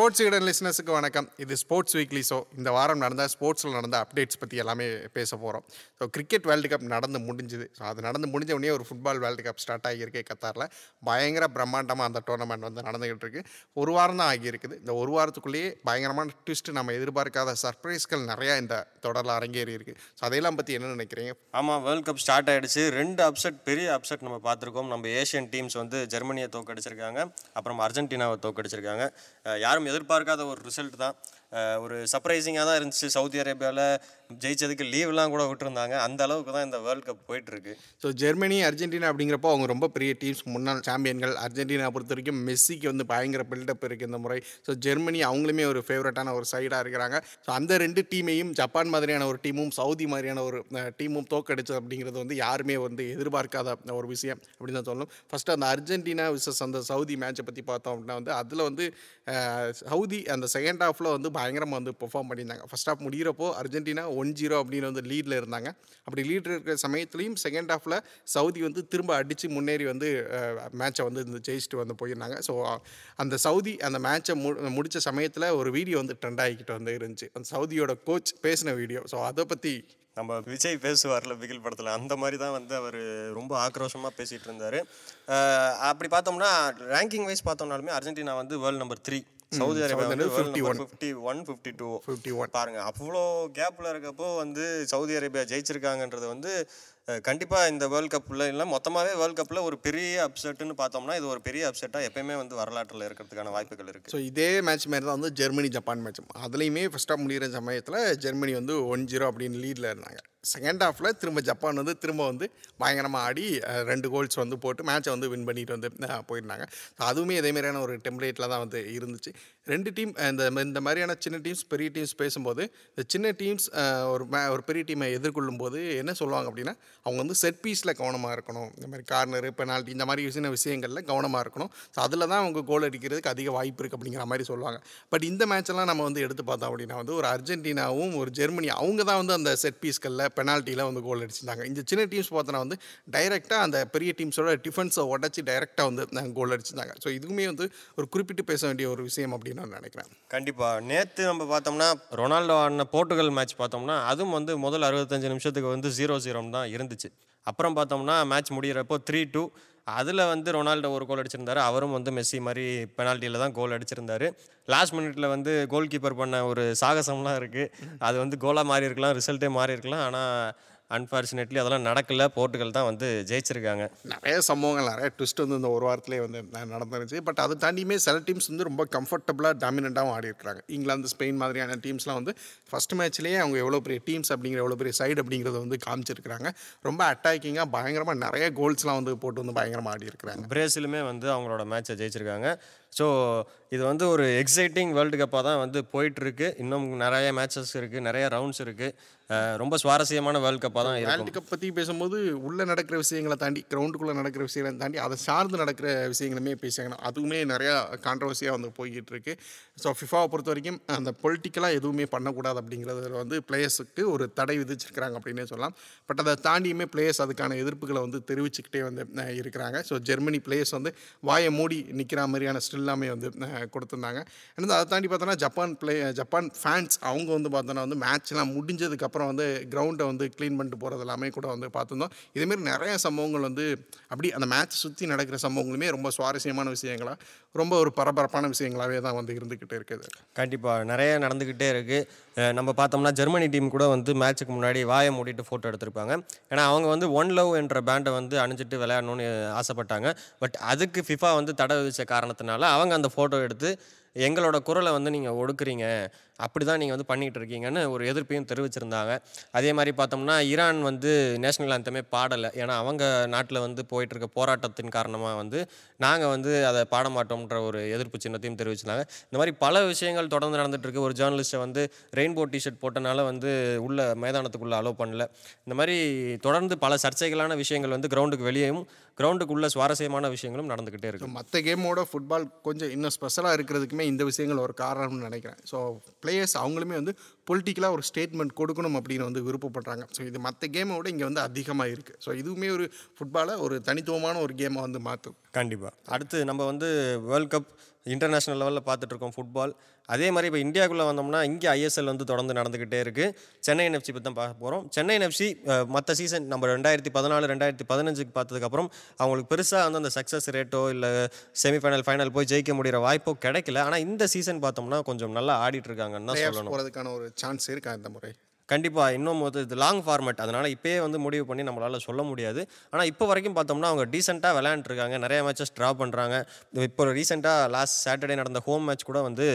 Sports Eden லிஸ்னஸுக்கு வணக்கம். இது sports weekly so இந்த வாரம் நடந்த ஸ்போர்ட்ஸில் நடந்த அப்டேட்ஸ் பற்றி எல்லாமே பேச போகிறோம் ஸோ கிரிக்கெட் வேர்ல்டு கப் நடந்து முடிஞ்சுது. ஸோ அது நடந்து முடிஞ்ச உடனே ஒரு ஃபுட்பால் வேர்ல்டு கப் ஸ்டார்ட் ஆகியிருக்கு கத்தாரில். பயங்கர பிரம்மாண்டமாக அந்த டோர்னமெண்ட் வந்து நடந்துகிட்டு இருக்கு. ஒரு வாரம் தான் ஆகியிருக்குது. இந்த ஒரு வாரத்துக்குள்ளேயே பயங்கரமான ட்விஸ்ட்டு நம்ம எதிர்பார்க்காத சர்ப்ரைஸ்கள் நிறையா இந்த தொடரில் அரங்கேறி இருக்கு ஸோ அதையெல்லாம் பற்றி என்ன நினைக்கிறீங்க? ஆமாம் வேர்ல்ட் கப் ஸ்டார்ட் ஆகிடுச்சு ரெண்டு அப்செட் பெரிய அப்செட் நம்ம பார்த்துருக்கோம். நம்ம ஏஷியன் டீம்ஸ் வந்து ஜெர்மனியை தோக்கடிச்சிருக்காங்க அப்புறம் அர்ஜென்டினாவை தோக்கடிச்சிருக்காங்க யாரும் எதிர்பார்க்காத ஒரு ரிசல்ட் தான். ஒரு சர்ப்ரைசிங்காக தான் இருந்துச்சு. சவுதி அரேபியாவில் ஜெயிச்சதுக்கு லீவ்லாம் கூட விட்டுருந்தாங்க. அந்த அளவுக்கு தான் இந்த வேர்ல்ட் கப் போயிட்டுருக்கு. ஸோ ஜெர்மனி அர்ஜென்டினா அப்படிங்கிறப்போ அவங்க ரொம்ப பெரிய டீம்ஸ் முன்னாள் சாம்பியன்கள் அர்ஜென்டினா பொறுத்த வரைக்கும் மெஸ்ஸிக்கு வந்து பயங்கர பில்டப் இருக்குது இந்த முறை. ஸோ ஜெர்மனி அவங்களுமே ஒரு ஃபேவரட்டான ஒரு சைடாக இருக்கிறாங்க. ஸோ அந்த ரெண்டு டீமையும் ஜப்பான் மாதிரியான ஒரு டீமும் சவுதி மாதிரியான ஒரு டீமும் தோக்கடிச்சது அப்படிங்கிறது வந்து யாருமே வந்து எதிர்பார்க்காத ஒரு விஷயம் அப்படின்னு தான் சொல்லணும். ஃபஸ்ட்டு அந்த அர்ஜென்டினா விசஸ் அந்த சவுதி மேட்சை பற்றி பார்த்தோம் அப்படின்னா வந்து அதில் வந்து சவுதி அந்த செகண்ட் ஹாஃபில் வந்து பயங்கரமாக வந்து பெர்ஃபார்ம் பண்ணியிருந்தாங்க. ஃபர்ஸ்ட் ஹாஃப் முடிகிறப்போ அர்ஜென்டினா ஒன் ஜீரோ அப்படின்னு வந்து லீடில் இருந்தாங்க. அப்படி லீட் இருக்கிற சமயத்துலையும் செகண்ட் ஹாஃபில் சவுதி வந்து திரும்ப அடித்து முன்னேறி வந்து மேட்சை வந்து இந்த ஜெயிச்சுட்டு வந்து போயிருந்தாங்க. ஸோ அந்த சவுதி அந்த மேட்சை மு முடித்த சமயத்தில் ஒரு வீடியோ வந்து ட்ரெண்ட் ஆகிக்கிட்டு வந்து இருந்துச்சு. அந்த சவுதியோட கோச் பேசின வீடியோ ஸோ அதை பற்றி நம்ம விஜய் பேசுவார்ல பிகில் படத்தில் அந்த மாதிரி தான் வந்து அவர் ரொம்ப ஆக்ரோஷமாக பேசிகிட்டு இருந்தார். அப்படி பார்த்தோம்னா ரேங்கிங் வைஸ் பார்த்தோம்னாலுமே அர்ஜென்டினா வந்து world number three Saudi Arabia வந்து world number fifty one fifty two fifty one பாருங்க அவ்வளோ கேப்ல இருக்கப்போ வந்து சவுதி அரேபியா ஜெயிச்சிருக்காங்கன்றது வந்து அஹ், கண்டிப்பா இந்த வேர்ல்ட் கப்ல இல்லை மொத்தமாவே வேர்ல்ட் கப்ல ஒரு பெரிய அப்செட்னு பார்த்தோம்னா இது ஒரு பெரிய அப்செட்டா எப்பயுமே வந்து வரலாற்றில் இருக்கிறதுக்கான வாய்ப்புகள் இருக்கு. ஸோ இதே மேட்ச் மாதிரி தான் வந்து ஜெர்மனி ஜப்பான் மேட்ச் அதுலேயுமே ஃபஸ்ட் ஹாஃப் முடிகிற சமயத்தில் ஜெர்மனி வந்து ஒன் ஜீரோ அப்படின்னு லீடில் இருந்தாங்க. செகண்ட் ஹாஃபில் திரும்ப ஜப்பான் வந்து திரும்ப வந்து பயங்கரமாக ஆடி ரெண்டு கோல்ஸ் வந்து போட்டு மேட்சை வந்து வின் பண்ணிட்டு வந்து போயிருந்தாங்க. ஸோ அதுவுமே இதே மாதிரியான ஒரு டெம்ப்ளேட்டில் தான் வந்து இருந்துச்சு. ரெண்டு டீம் இந்த இந்த மாதிரியான சின்ன டீம்ஸ் பெரிய டீம்ஸ் பேசும்போது இந்த சின்ன டீம்ஸ் ஒரு மே ஒரு பெரிய டீமை எதிர்கொள்ளும் போது என்ன சொல்லுவாங்க அப்படின்னா அவங்க வந்து செட் பீஸில் கவனமாக இருக்கணும். இந்த மாதிரி கார்னரு பெனால்ட்டி இந்த மாதிரி சின்ன விஷயங்களில் கவனமாக இருக்கணும். ஸோ அதில் தான் அவங்க கோல் அடிக்கிறதுக்கு அதிக வாய்ப்பு இருக்குது அப்படிங்கிற மாதிரி சொல்லுவாங்க. பட் இந்த மேட்செல்லாம் நம்ம வந்து எடுத்து பார்த்தோம் அப்படின்னா வந்து ஒரு அர்ஜென்டினாவும் ஒரு ஜெர்மனி அவங்க தான் வந்து அந்த செட் பீஸ்களில் பெனால்ட்டியில் வந்து கோல் அடிச்சிருந்தாங்க. இந்த சின்ன டீம்ஸ் பார்த்தோன்னா வந்து டைரெக்டாக அந்த பெரிய டீம்ஸோட டிஃபென்ஸை உடச்சி டைரெக்டாக வந்து கோல் அடிச்சிருந்தாங்க. ஸோ இதுவுமே வந்து ஒரு குறிப்பிட்டு பேச வேண்டிய ஒரு விஷயம் அப்படின்னு நான் நினைக்கிறேன். கண்டிப்பாக நேற்று நம்ம பார்த்தோம்னா ரொனால்டோ ஆடின போர்ட்டுகல் மேட்ச் பார்த்தோம்னா அதுவும் வந்து முதல் அறுபத்தஞ்சு நிமிஷத்துக்கு வந்து ஜீரோ ஜீரோன்னு தான் இருந்துச்சு. அப்புறம் பார்த்தோம்னா மேட்ச் முடிகிறப்போ த்ரீ டூ அதில் வந்து ரொனால்டோ ஒரு கோல் அடிச்சிருந்தாரு. அவரும் வந்து மெஸ்ஸி மாதிரி பெனால்ட்டியில் தான் கோல் அடிச்சிருந்தாரு. லாஸ்ட் மினிட்ல வந்து கோல் கீப்பர் பண்ண ஒரு சாகசம்லாம் இருக்குது அது வந்து கோலாக மாறி இருக்கலாம் ரிசல்ட்டே மாறி இருக்கலாம் ஆனால் அன்ஃபார்ச்சுனேட்லி அதெல்லாம் நடக்கல. போர்ட்டுகல் தான் வந்து ஜெயிச்சிருக்காங்க. நிறைய சம்பவங்கள் நிறைய ட்விஸ்ட் வந்து இந்த ஒரு வாரத்திலே வந்து ந- நடந்துருச்சு பட் அதை தாண்டியுமே சில டீம்ஸ் வந்து ரொம்ப கம்ஃபர்டபுளாக டாமினண்ட்டாகவும் ஆடி இருக்கிறாங்க. இங்கிலாந்து ஸ்பெயின் மாதிரியான டீம்ஸ்லாம் வந்து ஃபஸ்ட் மேட்ச்லேயே அவங்க எவ்வளோ பெரிய டீம்ஸ் அப்படிங்கிற எவ்வளோ பெரிய சைடு அப்படிங்கிறத வந்து காமிச்சிருக்கிறாங்க. ரொம்ப அட்டாக்கிங்காக பயங்கரமாக நிறைய கோல்ஸ்லாம் வந்து போட்டு வந்து பயங்கரமாக ஆடி இருக்கிறாங்க. பிரேசிலுமே வந்து அவங்களோட மேட்சை ஜெயிச்சிருக்காங்க. ஸோ இது வந்து ஒரு எக்ஸைட்டிங் வேர்ல்டு கப்பாக தான் வந்து போயிட்டு இருக்கு இன்னும் நிறைய மேட்சஸ் இருக்குது நிறைய ரவுண்ட்ஸ் இருக்குது ரொம்ப சுவாரஸ்யமான வேர்ல்டு கப்பாக தான் வேர்ல்டு கப் பற்றி பேசும்போது உள்ளே நடக்கிற விஷயங்களை தாண்டி கிரவுண்டுக்குள்ளே நடக்கிற விஷயங்களை தாண்டி அதை சார்ந்து நடக்கிற விஷயங்களுமே பேசியாங்க அதுவுமே நிறையா கான்ட்ரவர்சியாக வந்து போய்கிட்டு இருக்கு ஸோ ஃபிஃபாவை பொறுத்த வரைக்கும் அந்த பொலிட்டிக்கலாக எதுவுமே பண்ணக்கூடாது அப்படிங்கிறதுல வந்து பிளேயர்ஸுக்கு ஒரு தடை விதிச்சிருக்கிறாங்க அப்படின்னே சொல்லலாம். பட் அதை தாண்டியுமே பிளேயர்ஸ் அதுக்கான எதிர்ப்புகளை வந்து தெரிவிச்சுக்கிட்டே வந்து இருக்கிறாங்க. ஸோ ஜெர்மனி பிளேயர்ஸ் வந்து வாயை மூடி நிற்கிற மாதிரியான ஸ்டில் எல்லாமே வந்து கொடுத்துருந்தாங்க. ஏன்னா அதை தாண்டி பார்த்தோன்னா ஜப்பான் பிளே ஜப்பான் ஃபேன்ஸ் அவங்க வந்து பார்த்தோன்னா வந்து மேட்ச்லாம் முடிஞ்சதுக்கப்புறம் வந்து கிரவுண்டை வந்து க்ளீன் பண்ணிட்டு போகிறது எல்லாமே கூட வந்து பார்த்துருந்தோம். இதேமாரி நிறைய சம்பவங்கள் வந்து அப்படி அந்த மேட்ச் சுற்றி நடக்கிற சம்பவங்களுமே ரொம்ப சுவாரஸ்யமான விஷயங்களா ரொம்ப ஒரு பரபரப்பான விஷயங்களாகவே தான் வந்து இருந்துக்கிட்டே இருக்குது. கண்டிப்பாக நிறைய நடந்துக்கிட்டே இருக்குது நம்ம பார்த்தோம்னா ஜெர்மனி டீம் கூட வந்து மேட்ச்சுக்கு முன்னாடி வாயை மூடிட்டு ஃபோட்டோ எடுத்திருப்பாங்க. ஏன்னா அவங்க வந்து ஒன் லவ் என்ற பேண்டை வந்து அணிஞ்சிட்டு விளையாடணும்னு ஆசைப்பட்டாங்க. பட் அதுக்கு ஃபிஃபா வந்து தடை விதிச்ச காரணத்தினால அவங்க அந்த ஃபோட்டோ எடுத்து எங்களோட குரலை வந்து நீங்கள் ஒடுக்குறீங்க. அப்படி தான் நீங்கள் வந்து பண்ணிகிட்டு இருக்கீங்கன்னு ஒரு எதிர்ப்பையும் தெரிவிச்சிருந்தாங்க. அதே மாதிரி பார்த்தோம்னா ஈரான் வந்து நேஷனல் ஆந்தமே பாடலை. ஏன்னா அவங்க நாட்டில் வந்து போயிட்டுருக்க போராட்டத்தின் காரணமாக வந்து நாங்கள் வந்து அதை பாட மாட்டோம்ன்ற ஒரு எதிர்ப்பு சின்னத்தையும் தெரிவிச்சிருந்தாங்க. இந்த மாதிரி பல விஷயங்கள் தொடர்ந்து நடந்துகிட்ருக்கு ஒரு ஜேர்னலிஸ்ட்டை வந்து ரெயின்போ டிஷர்ட் போட்டனால வந்து உள்ள மைதானத்துக்குள்ளே அலோவ் பண்ணல. இந்த மாதிரி தொடர்ந்து பல சர்ச்சைகளான விஷயங்கள் வந்து கிரவுண்டுக்கு வெளியேயும் கிரவுண்டுக்குள்ள சுவாரஸ்யமான விஷயங்களும் நடந்துக்கிட்டே இருக்கு. மற்ற கேமோட ஃபுட்பால் கொஞ்சம் இன்னும் ஸ்பெஷலாக இருக்கிறதுக்குமே இந்த விஷயங்கள் ஒரு காரணம்னு நினைக்கிறேன். ஸோ பிளேயர்ஸ் அவங்களுமே வந்து பொலிட்டிக்கலாக ஒரு ஸ்டேட்மெண்ட் கொடுக்கணும் அப்படின்னு வந்து விருப்பப்படுறாங்க. ஸோ இது மற்ற கேமை விட இங்கே வந்து அதிகமாக இருக்குது ஸோ இதுவுமே ஒரு ஃபுட்பாலை ஒரு தனித்துவமான ஒரு கேமை வந்து மாற்றும் கண்டிப்பாக அடுத்து நம்ம வந்து வேர்ல்ட் கப் இன்டர்நேஷ்னல் லெவலில் பார்த்துட்டு இருக்கோம் ஃபுட்பால் அதே மாதிரி இப்போ இந்தியாவுக்குள்ளே வந்தோம்னா இங்கே ஐஎஸ்எல் வந்து தொடர்ந்து நடந்துக்கிட்டே இருக்குது சென்னை என்எஃப்சி பற்றி தான் பார்க்க போகிறோம் சென்னை என்எஃப்சி மற்ற சீசன் நம்ம ரெண்டாயிரத்தி பதினாலு ரெண்டாயிரத்தி பதினஞ்சுக்கு பார்த்ததுக்கப்புறம் அவங்களுக்கு பெருசாக வந்து அந்த சக்ஸஸ் ரேட்டோ இல்லை செமிஃபைனல் ஃபைனல் போய் ஜெயிக்க முடிகிற வாய்ப்போ கிடைக்கல. ஆனால் இந்த சீசன் பார்த்தோம்னா கொஞ்சம் நல்லா ஆடிட்டு இருக்காங்கன்னு தான் சொல்லணும். போகிறதுக்கான ஒரு சான்ஸ் இருக்கா இந்த முறை? கண்டிப்பாக இன்னும் வந்து இது லாங் ஃபார்மேட் அதனால் இப்போயே வந்து முடிவு பண்ணி நம்மளால் சொல்ல முடியாது. ஆனால் இப்போ வரைக்கும் பார்த்தோம்னா அவங்க டீசெண்டாக விளையாண்டுருக்காங்க. நிறைய மேட்சஸ் ட்ரா பண்ணுறாங்க இப்போ ரீசெண்டாக லாஸ்ட் சாட்டர்டே நடந்த ஹோம் மேட்ச் கூட வந்து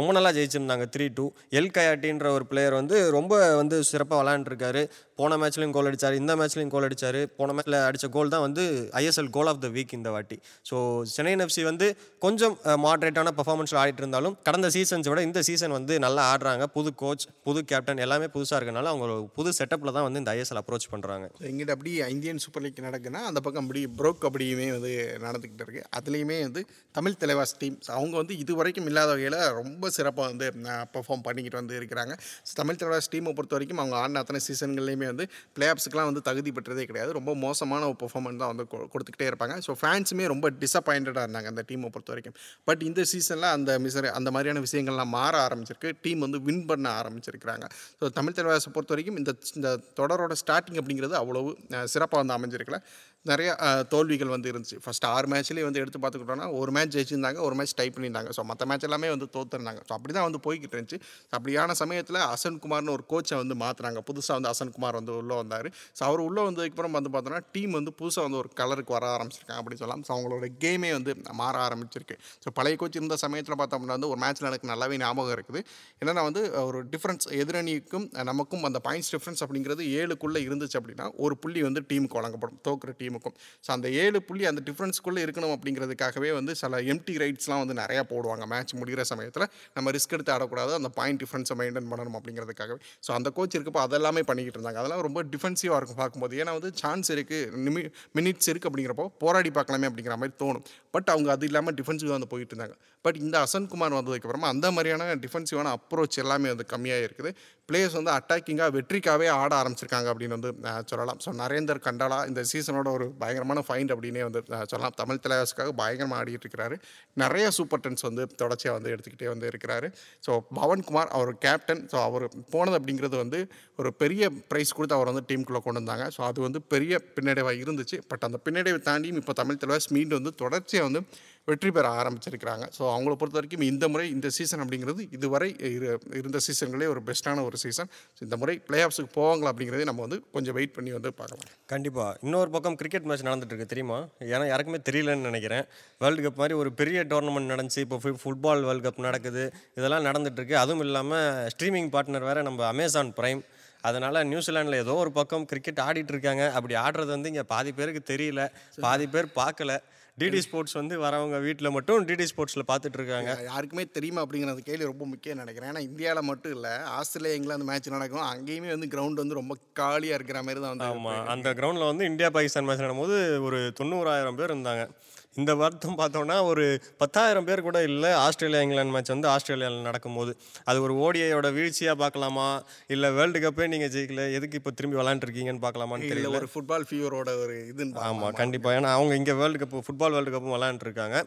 ரொம்ப நல்லா ஜெயிச்சிருந்தாங்க த்ரீ டூ எல் கயாட்டின்ற ஒரு பிளேயர் வந்து ரொம்ப வந்து சிறப்பாக விளையாண்டுருக்காரு. போன மேட்ச்லையும் கோல் அடிச்சார் இந்த மேட்ச்லையும் கோல் அடித்தார் போன மேட்ச்சில் அடித்த கோல் தான் வந்து ISL goal of the week இந்த வாட்டி. ஸோ சென்னை எஃப்சி வந்து கொஞ்சம் மாட்ரேட்டான பர்ஃபார்மன்ஸில் ஆடிட்டு இருந்தாலும் கடந்த சீசன்ஸை விட இந்த சீசன் வந்து நல்லா ஆடுறாங்க. புது கோச் புது கேப்டன் எல்லாமே புதுசாக இருக்கனால அவங்க புது செட்டப்பில் தான் வந்து இந்த ஐஎஸ்எல் அப்ரோச் பண்ணுறாங்க எங்கிட்ட அப்படி இந்தியன் சூப்பர் லீக் நடக்குன்னா அந்த பக்கம் அப்படி ப்ரோக் கபடியுமே வந்து நடந்துக்கிட்டு இருக்கு. அதுலேயுமே வந்து தமிழ் தலைவாஸ் டீம் அவங்க வந்து இது வரைக்கும் இல்லாத வகையில் ரொம்ப சிறப்பாக வந்து பெர்ஃபார்ம் பண்ணிக்கிட்டு வந்து இருக்கிறாங்க. தமிழ் தலைவாஸ் டீமை பொறுத்த வரைக்கும் அவங்க ஆடின அத்தனை சீசன்கள்லையுமே வந்து பிளே வந்து தகுதி பெற்றதே கிடையாது. ரொம்ப மோசமான ஒரு பெர்ஃபார்மன்ஸ் தான் வந்து கொ- கொடுத்துக்கிட்டே இருப்பாங்க. ஸோ ஃபேன்ஸுமே ரொம்ப டிசப்பாயிண்டடாக இருந்தாங்க அந்த டீமை பொறுத்த வரைக்கும் பட் இந்த சீசனில் அந்த மிசர் அந்த மாதிரியான விஷயங்கள்லாம் மாற ஆரம்பிச்சிருக்கு. டீம் வந்து வின் பண்ண ஆரம்பிச்சிருக்கிறாங்க. ஸோ தமிழ் தலைவாசை பொறுத்த வரைக்கும் இந்த இந்த தொடரோட ஸ்டார்டிங் அப்படிங்கிறது அவ்வளவு சிறப்பாக வந்து அமைஞ்சிருக்கல. நிறைய தோல்விகள் வந்து இருந்துச்சு. ஃபஸ்ட் ஆறு மேட்ச்லேயே வந்து எடுத்து பார்த்துக்கிட்டோன்னா ஒரு மேட்ச் ஜெயிச்சிருந்தாங்க ஒரு மேட்ச் டைப் பண்ணியிருந்தாங்க. ஸோ மற்ற மேட்ச் எல்லாமே வந்து தோத்துருந்தாங்க. ஸோ அப்படி தான் வந்து போய்கிட்டு இருந்துச்சு. அப்படியான சமயத்தில் அசன் குமார்னு ஒரு கோச்சை வந்து மாற்றுறாங்க புதுசாக வந்து அசன் குமார் வந்து உள்ளே வந்தார். ஸோ அவர் உள்ளே வந்ததுக்கப்புறம் வந்து பார்த்தோன்னா டீம் வந்து புதுசாக வந்து ஒரு கலருக்கு வர ஆரம்பிச்சிருக்காங்க அப்படின்னு சொல்லலாம். ஸோ அவங்களோட கேமே வந்து மாற ஆரம்பிச்சிருக்கு. ஸோ பழைய கோச் இருந்த சமயத்தில் பார்த்தோம்னா வந்து ஒரு மேட்ச்சில் எனக்கு நல்லாவே ஞாபகம் இருக்குது. என்னென்னா வந்து ஒரு டிஃப்ரென்ஸ் எதிரணிக்கும் நமக்கும் அந்த பாயிண்ட்ஸ் டிஃப்ரென்ஸ் அப்படிங்கிறது ஏழுக்குள்ளே இருந்துச்சு அப்படின்னா ஒரு புள்ளி வந்து டீமுக்கு வழங்கப்படும். தோக்குற டீம் திமுகம் ஸோ அந்த ஏழு புள்ளி அந்த டிஃப்ரென்ஸ்க்குள்ளே இருக்கணும் அப்படிங்கிறதுக்காகவே வந்து சில எம்டி ரைட்ஸ்லாம் வந்து நிறையா போடுவாங்க. மேட்ச் முடிகிற சமயத்தில் நம்ம ரிஸ்க் எடுத்து ஆடக்கூடாது. அந்த பாயிண்ட் டிஃப்ரென்ஸை மெயின்டைன் பண்ணணும் அப்படிங்கிறதுக்காகவே. ஸோ அந்த கோச் இருக்கப்போ அதெல்லாமே பண்ணிக்கிட்டு இருந்தாங்க. அதெல்லாம் ரொம்ப டிஃபென்சிவாக இருக்கும் பார்க்கும்போது. ஏன்னா வந்து சான்ஸ் இருக்குது நிமி மினிட்ஸ் இருக்குது அப்படிங்கிறப்போ போராடி பார்க்கலாமே அப்படிங்கிற மாதிரி தோணும். பட் அவங்க அது இல்லாமல் டிஃபென்சிவாக வந்து போயிட்டு இருந்தாங்க. பட் இந்த அசன்குமார் வந்ததுக்கப்புறமா அந்த மாதிரியான டிஃபென்சிவான அப்ரோச் எல்லாமே வந்து கம்மியாக இருக்குது பிளேயர்ஸ் வந்து அட்டாக்கிங்காக வெற்றிக்காகவே ஆட ஆரம்பிச்சிருக்காங்க அப்படின்னு வந்து சொல்லலாம். ஸோ நரேந்தர் கண்டாலா இந்த சீசனோட ஒரு பயங்கரமான ஃபைண்ட் அப்படின்னே வந்து சொல்லலாம். தமிழ் தலைவர்ஸ்க்காக பயங்கரமாக ஆடிட்டு இருக்கிறாரு. நிறைய சூப்பர் டென்ஸ் வந்து தொடர்ச்சியாக வந்து எடுத்துக்கிட்டே வந்து இருக்கிறாரு. ஸோ பவன்குமார் அவர் கேப்டன் ஸோ அவர் போனது அப்படிங்கிறது வந்து ஒரு பெரிய ப்ரைஸ் கொடுத்து அவர் வந்து டீமுக்குள்ளே கொண்டு வந்தாங்க. ஸோ அது வந்து பெரிய பின்னடைவாக இருந்துச்சு. பட் அந்த பின்னடைவை தாண்டியும் இப்போ தமிழ் தலைவாஸ் மீண்டும் வந்து தொடர்ச்சியாக வந்து வெற்றி பெற ஆரம்பிச்சிருக்கிறாங்க. ஸோ அவங்கள பொறுத்த வரைக்கும் இந்த முறை இந்த சீசன் அப்படிங்கிறது இதுவரை இரு- இருந்த சீசன்களே ஒரு பெஸ்ட்டான ஒரு சீசன் இந்த முறை பிளே ஆஃப்ஸுக்கு போவாங்களா அப்படிங்கிறதே நம்ம வந்து கொஞ்சம் வெயிட் பண்ணி வந்து பார்க்கலாம். கண்டிப்பாக இன்னொரு பக்கம் கிரிக்கெட் மேட்ச் நடந்துட்டுருக்கு தெரியுமா? ஏன்னா யாருக்குமே தெரியலன்னு நினைக்கிறேன். வேர்ல்டு கப் மாதிரி ஒரு பெரிய டோர்னமெண்ட் நடந்துச்சு. இப்போ ஃபுட்பால் வேர்ல்டு கப் நடக்குது. இதெல்லாம் நடந்துட்டுருக்கு. அதுவும் இல்லாமல் ஸ்ட்ரீமிங் பார்ட்னர் வேறு நம்ம அமேசான் ப்ரைம் அதனால் நியூசிலாண்டில் ஏதோ ஒரு பக்கம் கிரிக்கெட் ஆடிட்டு இருக்காங்க. அப்படி ஆடுறது வந்து இங்கே பாதி பேருக்கு தெரியல. பாதி பேர் பார்க்கல. டிடி ஸ்போர்ட்ஸ் வந்து வரவங்க வீட்டில் மட்டும் டிடி ஸ்போர்ட்ஸில் பார்த்துட்டு இருக்காங்க யாருக்குமே தெரியுமா அப்படிங்கிற அந்த கேள்வி ரொம்ப முக்கியம் நினைக்கிறேன். ஏன்னா இந்தியாவில் மட்டும் இல்லை ஆஸ்திரேலியா இங்கிலாந்து மேட்ச் நடக்கும். அங்கேயுமே வந்து கிரவுண்ட் வந்து ரொம்ப காலியாக இருக்கிற மாதிரி தான் வந்து ஆமாம் அந்த கிரவுண்டில் வந்து இந்தியா பாகிஸ்தான் மேட்ச் நடக்கும்போது ஒரு தொண்ணூறாயிரம் பேர் இருந்தாங்க. இந்த வருத்தம் பார்த்தோன்னா ஒரு பத்தாயிரம் பேர் கூட இல்லை ஆஸ்திரேலியா இங்கிலாந்து மேட்ச் வந்து ஆஸ்திரேலியாவில் நடக்கும்போது. அது ஒரு ஓடிஐயோட வீழ்ச்சியாக பார்க்கலாமா? இல்லை வேர்ல்டு கப்பே நீங்கள் ஜெயிக்கல எதுக்கு இப்போ திரும்பி விளாண்டுருக்கீங்கன்னு பார்க்கலாமான்னு தெரியல. ஒரு ஃபுட்பால் ஃபீவரோட ஒரு இதுன்னு ஆமாம் கண்டிப்பாக ஏன்னா அவங்க இங்கே வேர்ல்டு கப் ஃபுட்பால் வேர்ல்டு கப்பும் விளாண்டுருக்காங்க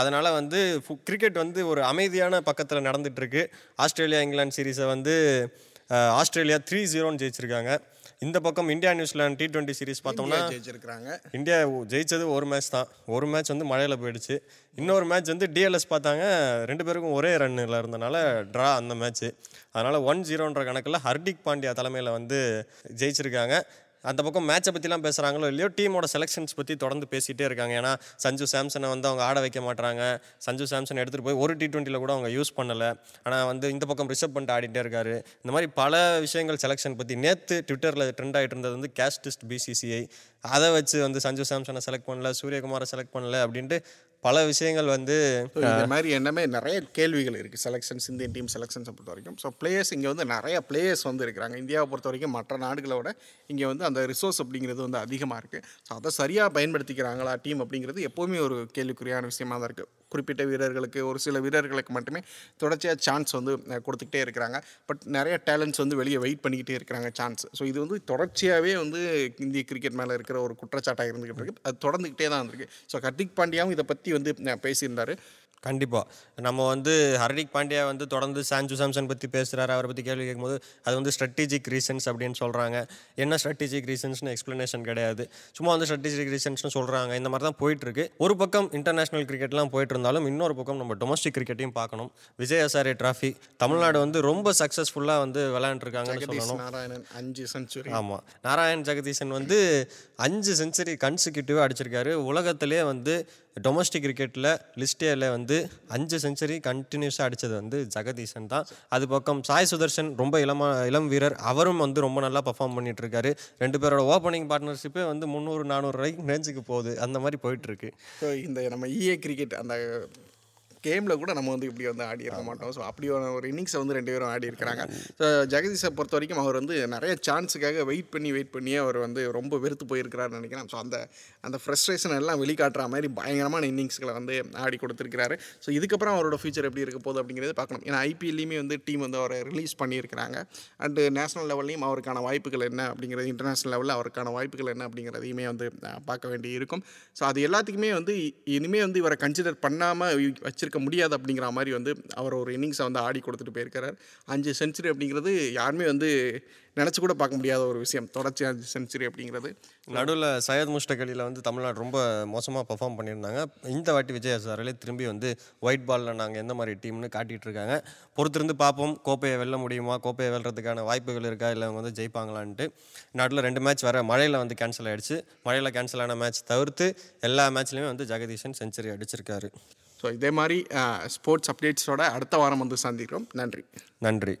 அதனால் வந்து கிரிக்கெட் வந்து ஒரு அமைதியான பக்கத்தில் நடந்துட்டு இருக்கு. ஆஸ்திரேலியா இங்கிலாந்து சீரீஸை வந்து ஆஸ்திரேலியா த்ரீ ஜீரோன்னு ஜெயிச்சிருக்காங்க. இந்த பக்கம் India New Zealand T twenty series பார்த்தோம்னா ஜெயிச்சிருக்கிறாங்க. இந்தியா ஜெயிச்சது ஒரு மேட்ச் தான். ஒரு மேட்ச் வந்து மழையில் போயிடுச்சு. இன்னொரு மேட்ச் வந்து டிஎல்எஸ் பார்த்தாங்க. ரெண்டு பேருக்கும் ஒரே ரன்னில் இருந்தனால ட்ரா அந்த மேட்ச்சு அதனால் ஒன் ஜீரோன்ற கணக்கில் ஹர்திக் பாண்டியா தலைமையில் வந்து ஜெயிச்சிருக்காங்க. அந்த பக்கம் மேட்சை பற்றிலாம் பேசுகிறாங்களோ இல்லையோ டீமோட செலெக்ஷன்ஸ் பற்றி தொடர்ந்து பேசிகிட்டே இருக்காங்க. ஏன்னா சஞ்சு சாம்சனை வந்து அவங்க ஆட வைக்க மாட்டாங்க சஞ்சு சாம்சன் எடுத்துகிட்டு போய் ஒரு டி டுவெண்ட்டியில் கூட அவங்க யூஸ் பண்ணலை. ஆனால் வந்து இந்த பக்கம் ரிஷப் பண்ணிட்டு ஆடிட்டே இருக்காரு. இந்த மாதிரி பல விஷயங்கள் செலெக்ஷன் பற்றி நேற்று ட்விட்டரில் ட்ரெண்ட் ஆகிட்டு இருந்தது வந்து கேஸ்டிஸ்ட் பிசிசிஐ அதை வச்சு வந்து சஞ்சு சாம்சனை செலக்ட் பண்ணல சூரியகுமாரை செலக்ட் பண்ணல அப்படின்ட்டு பல விஷயங்கள் வந்து இந்த மாதிரி என்னமே நிறைய கேள்விகள் இருக்குது செலெக்ஷன்ஸ் இந்தியன் டீம் செலெக்ஷன்ஸை பொறுத்த வரைக்கும். ஸோ பிளேயர்ஸ் இங்கே வந்து நிறைய பிளேயர்ஸ் வந்து இருக்கிறாங்க. இந்தியாவை பொறுத்த வரைக்கும் மற்ற நாடுகளை விட இங்கே வந்து அந்த ரிசோர்ஸ் அப்படிங்கிறது வந்து அதிகமாக இருக்குது ஸோ அதை சரியாக பயன்படுத்திக்கிறாங்களா டீம் அப்படிங்கிறது எப்போவுமே ஒரு கேள்விக்குறியான விஷயமா தான் இருக்குது குறிப்பிட்ட வீரர்களுக்கு ஒரு சில வீரர்களுக்கு மட்டுமே தொடர்ச்சியாக சான்ஸ் வந்து கொடுத்துக்கிட்டே இருக்கிறாங்க. பட் நிறைய டேலண்ட்ஸ் வந்து வெளியே வெயிட் பண்ணிக்கிட்டே இருக்கிறாங்க சான்ஸ் ஸோ இது வந்து தொடர்ச்சியாகவே வந்து இந்திய கிரிக்கெட் மேலே இருக்கிற ஒரு குற்றச்சாட்டாக இருந்துக்கிட்டு இருக்குது அது தொடர்ந்துக்கிட்டே தான் இருந்திருக்கு ஸோ ஹர்திக் பாண்டியாவும் இதை பற்றி வந்து பேசியிருந்தார். கண்டிப்பாக நம்ம வந்து ஹர்திக் பாண்டியா வந்து தொடர்ந்து சாஞ்சு சாம்சன் பற்றி பேசுகிறாரு அவரை பற்றி கேள்வி கேட்கும்போது அது வந்து ஸ்ட்ராட்டஜிக் ரீசன்ஸ் அப்படின்னு சொல்கிறாங்க என்ன ஸ்ட்ராட்டஜிக் ரீசன்ஸ்னு எக்ஸ்ப்ளனேஷன் கிடையாது. சும்மா வந்து ஸ்ட்ராட்டஜிக் ரீசன்ஸ்னு சொல்கிறாங்க இந்த மாதிரி தான் போயிட்டுருக்கு. ஒரு பக்கம் இன்டர்நேஷனல் கிரிக்கெட்லாம் போயிட்டு இருந்தாலும் இன்னொரு பக்கம் நம்ம டொமஸ்டிக் கிரிக்கெட்டையும் பார்க்கணும். விஜய் ஹசாரே டிராஃபி தமிழ்நாடு வந்து ரொம்ப சக்ஸஸ்ஃபுல்லாக வந்து விளையாண்டுருக்காங்கன்னு சொல்லணும். நாராயணன் அஞ்சு செஞ்சுரி ஆமாம் நாராயண் ஜெகதீசன் வந்து அஞ்சு செஞ்சுரி கன்சிக்யூட்டிவாக அடிச்சிருக்காரு. உலகத்திலே வந்து டொமஸ்டிக் கிரிக்கெட்டில் லிஸ்டேயில் வந்து அஞ்சு செஞ்சுரி கண்டினியூஸாக அடித்தது வந்து ஜெகதீசன் தான். அது பக்கம் சாய் சுதர்ஷன் ரொம்ப இளமா இளம் வீரர். அவரும் வந்து ரொம்ப நல்லா பர்ஃபார்ம் பண்ணிகிட்ருக்காரு ரெண்டு பேரோட ஓப்பனிங் பார்ட்னர்ஷிப்பே வந்து முந்நூறு நானூறு ரேஞ்சுக்கு போகுது. அந்த மாதிரி போயிட்டுருக்கு. ஸோ இந்த நம்ம இஏ கிரிக்கெட் அந்த கேமில் கூட நம்ம வந்து இப்படி வந்து ஆடி இருக்க மாட்டோம். ஸோ அப்படி ஒரு இன்னிங்ஸை வந்து ரெண்டு பேரும் ஆடி இருக்கிறாங்க. ஸோ ஜெகதீஷை பொறுத்த வரைக்கும் அவர் வந்து நிறைய சான்ஸுக்காக வெயிட் பண்ணி வெயிட் பண்ணியே அவர் வந்து ரொம்ப வெறுத்து போயிருக்கிறாருன்னு நினைக்கிறேன். ஸோ அந்த அந்த ஃப்ரஸ்ட்ரேஷன் எல்லாம் வெளிக்காட்டுற மாதிரி பயங்கரமான இன்னிங்ஸ்களை வந்து ஆடி கொடுத்துருக்கிறாரு. ஸோ இதுக்கப்புறம் அவரோட ஃபியூச்சர் எப்படி இருக்க போகுது அப்படிங்கிறது பார்க்கணும். ஏன்னா ஐபிஎல்லையுமே வந்து டீம் வந்து அவரை ரிலீஸ் பண்ணியிருக்கிறாங்க. அண்டு நேஷனல் லெவல்லையும் அவருக்கான வாய்ப்புகள் என்ன அப்படிங்கிறது இன்டர்நேஷனல் லெவலில் அவருக்கான வாய்ப்புகள் என்ன அப்படிங்கிறதையுமே வந்து பார்க்க வேண்டி இருக்கும் ஸோ அது எல்லாத்துக்குமே வந்து இ- இனிமே வந்து இவரை கன்சிடர் பண்ணாமல் வச்சிருக்க முடியாது அப்படிங்கிற மாதிரி வந்து அவர் ஒரு இன்னிங்ஸை வந்து ஆடி கொடுத்துட்டு போயிருக்கிறார். அஞ்சு செஞ்சுரி அப்படிங்கிறது யாருமே வந்து நினச்சி கூட பார்க்க முடியாத ஒரு விஷயம். தொடர்ச்சி அஞ்சு செஞ்சுரி அப்படிங்கிறது. நடுவில் சையத் முஷ்டக் அலியில் வந்து தமிழ்நாடு ரொம்ப மோசமாக பெர்ஃபார்ம் பண்ணியிருந்தாங்க. இந்த வாட்டி விஜய் சாரிலே திரும்பி வந்து ஒயிட் பாலில் நாங்கள் எந்த மாதிரி டீம்னு காட்டிகிட்டு இருக்காங்க. பொறுத்திருந்து பார்ப்போம். கோப்பையை வெல்ல முடியுமா? கோப்பையை வெல்றதுக்கான வாய்ப்புகள் இருக்கா? இல்லை அவங்க வந்து ஜெயிப்பாங்களான்ட்டு. நடுவில் ரெண்டு மேட்ச் வர மழையில் வந்து கேன்சல் ஆகிடுச்சு மழையில் கேன்சல் ஆன மேட்ச் தவிர்த்து எல்லா மேட்ச்லையுமே வந்து ஜெகதீஷன் செஞ்சுரி அடிச்சிருக்காரு. ஸோ இதே மாதிரி ஸ்போர்ட்ஸ் அப்டேட்ஸோட அடுத்த வாரம் வந்து சந்திக்கிறோம். நன்றி. நன்றி.